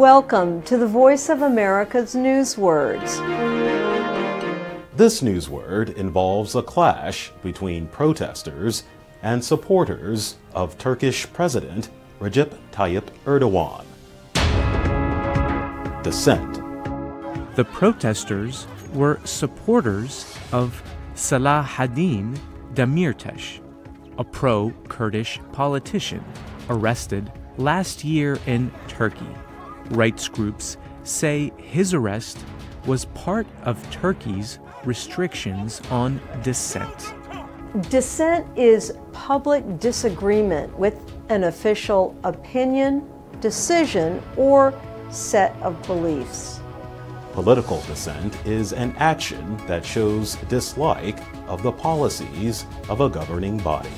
Welcome to the Voice of America's Newswords. This newsword involves a clash between protesters and supporters of Turkish President Recep Tayyip Erdogan. Dissent. The protesters were supporters of Selahattin Demirtas, a pro Kurdish politician arrested last year in Turkey. Rights groups say his arrest was part of Turkey's restrictions on dissent. Dissent is public disagreement with an official opinion, decision, or set of beliefs. Political dissent is an action that shows dislike of the policies of a governing body.